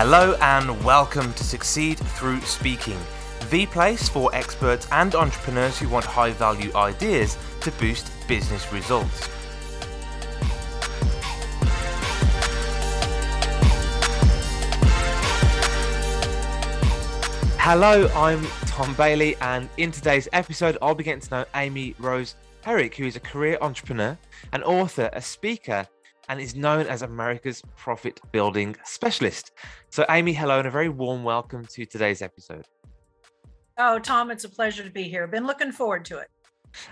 Hello and welcome to Succeed Through Speaking, the place for experts and entrepreneurs who want high value ideas to boost business results. Hello, I'm Tom Bailey, and in today's episode, I'll be getting to know Amy Rose Herrick, who is a career entrepreneur, an author, a speaker, and is known as America's profit building specialist. So, Amy, hello, and a very warm welcome to today's episode. Oh, Tom, it's a pleasure to be here. Been looking forward to it.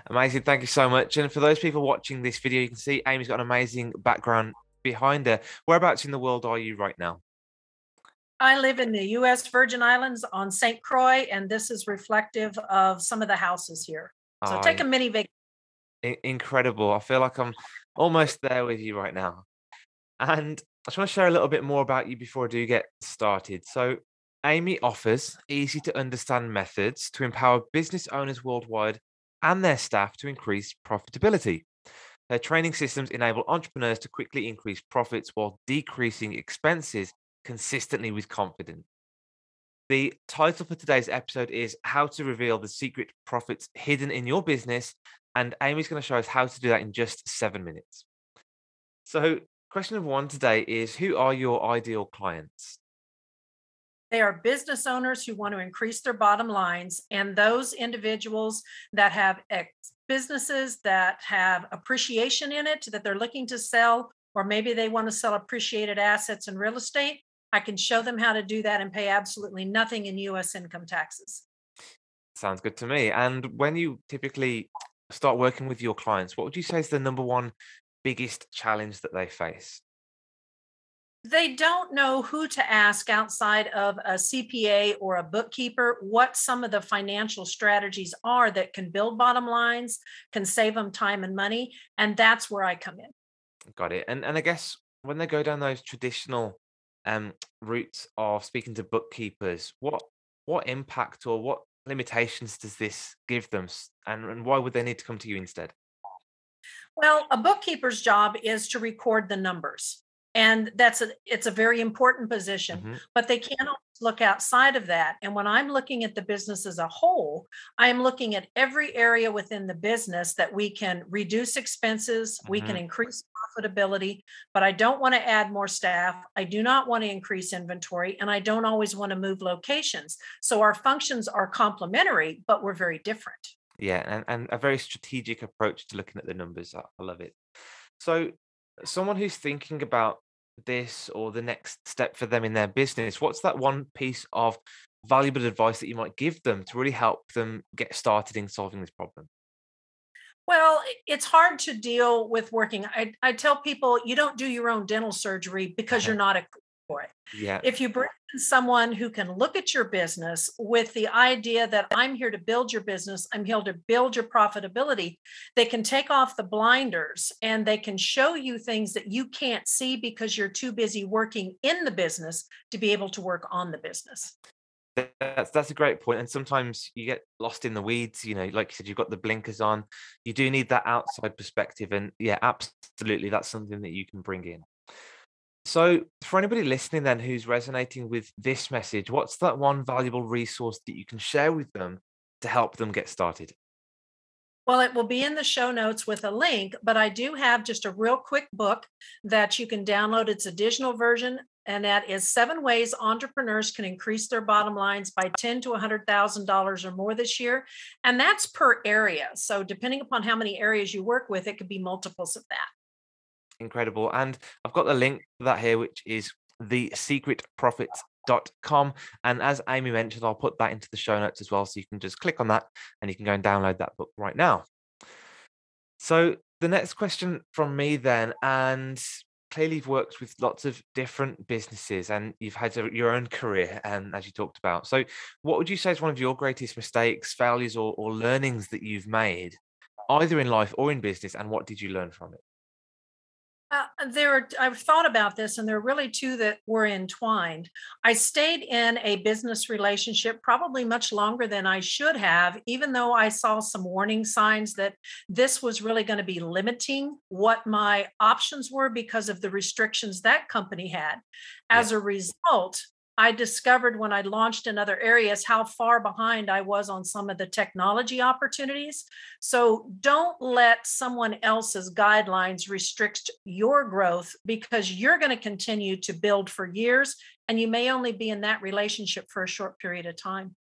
Amazing. Thank you so much. And for those people watching this video, you can see Amy's got an amazing background behind her. Whereabouts in the world are you right now? I live in the U.S. Virgin Islands on St. Croix, and this is reflective of some of the houses here. So oh, take a mini vacation. Incredible. I feel like I'm almost there with you right now. And I just want to share a little bit more about you before I do get started. So, Amy offers easy to understand methods to empower business owners worldwide and their staff to increase profitability. Their training systems enable entrepreneurs to quickly increase profits while decreasing expenses consistently with confidence. The title for today's episode is How to Reveal the Secret Profits Hidden in Your Business. And Amy's going to show us how to do that in just seven minutes. So, question number one today is Who are your ideal clients? They are business owners who want to increase their bottom lines, and those individuals that have ex- businesses that have appreciation in it that they're looking to sell, or maybe they want to sell appreciated assets in real estate. I can show them how to do that and pay absolutely nothing in US income taxes. Sounds good to me. And when you typically start working with your clients, what would you say is the number one biggest challenge that they face? They don't know who to ask outside of a CPA or a bookkeeper what some of the financial strategies are that can build bottom lines, can save them time and money. And that's where I come in. Got it. And and I guess when they go down those traditional um, routes of speaking to bookkeepers, what what impact or what limitations does this give them, and, and why would they need to come to you instead? Well, a bookkeeper's job is to record the numbers and that's a it's a very important position mm-hmm. but they cannot look outside of that. And when i'm looking at the business as a whole i am looking at every area within the business that we can reduce expenses mm-hmm. we can mm-hmm. increase profitability but i don't want to add more staff. I do not want to increase inventory and i don't always want to move locations. So our functions are complementary but we're very different. Yeah and, and a very strategic approach to looking at the numbers. I, I love it. So someone who's thinking about this or the next step for them in their business, what's that one piece of valuable advice that you might give them to really help them get started in solving this problem? Well, it's hard to deal with working. I, I tell people you don't do your own dental surgery because you're not a for it. Yeah. If you bring in someone who can look at your business with the idea that I'm here to build your business, I'm here to build your profitability, they can take off the blinders and they can show you things that you can't see because you're too busy working in the business to be able to work on the business. That's that's a great point. And sometimes you get lost in the weeds, you know, like you said, you've got the blinkers on. You do need that outside perspective. And yeah, absolutely that's something that you can bring in. So, for anybody listening then who's resonating with this message, what's that one valuable resource that you can share with them to help them get started? Well, it will be in the show notes with a link, but I do have just a real quick book that you can download. It's a digital version, and that is seven ways entrepreneurs can increase their bottom lines by ten to hundred thousand dollars or more this year, and that's per area. So, depending upon how many areas you work with, it could be multiples of that. Incredible. And I've got the link for that here, which is the secretprofits.com. And as Amy mentioned, I'll put that into the show notes as well. So you can just click on that and you can go and download that book right now. So the next question from me then, and clearly you've worked with lots of different businesses and you've had your own career and as you talked about so what would you say is one of your greatest mistakes failures or, or learnings that you've made either in life or in business and what did you learn from it uh, there are, I've thought about this, and there are really two that were entwined. I stayed in a business relationship probably much longer than I should have, even though I saw some warning signs that this was really going to be limiting what my options were because of the restrictions that company had. As a result, I discovered when I launched in other areas how far behind I was on some of the technology opportunities. So don't let someone else's guidelines restrict your growth because you're going to continue to build for years and you may only be in that relationship for a short period of time.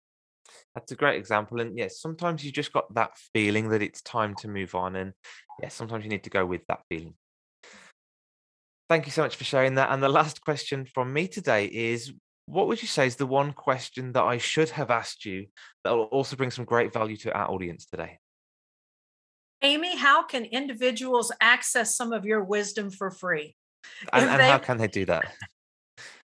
That's a great example. And yes, sometimes you just got that feeling that it's time to move on. And yes, sometimes you need to go with that feeling. Thank you so much for sharing that. And the last question from me today is what would you say is the one question that I should have asked you that will also bring some great value to our audience today? Amy, how can individuals access some of your wisdom for free? And, and they, how can they do that?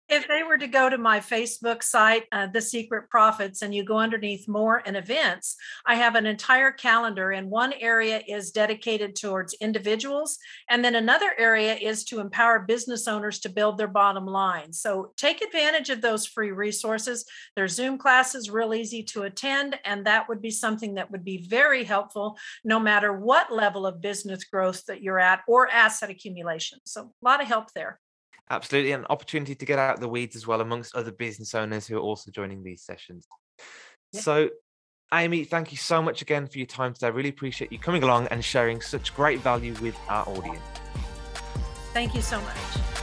If they were to go to my Facebook site, uh, The Secret Profits, and you go underneath more and events, I have an entire calendar, and one area is dedicated towards individuals, and then another area is to empower business owners to build their bottom line. So take advantage of those free resources. Their Zoom classes real easy to attend, and that would be something that would be very helpful no matter what level of business growth that you're at or asset accumulation. So a lot of help there. Absolutely, an opportunity to get out the weeds as well amongst other business owners who are also joining these sessions. Yeah. So, Amy, thank you so much again for your time today. I really appreciate you coming along and sharing such great value with our audience. Thank you so much.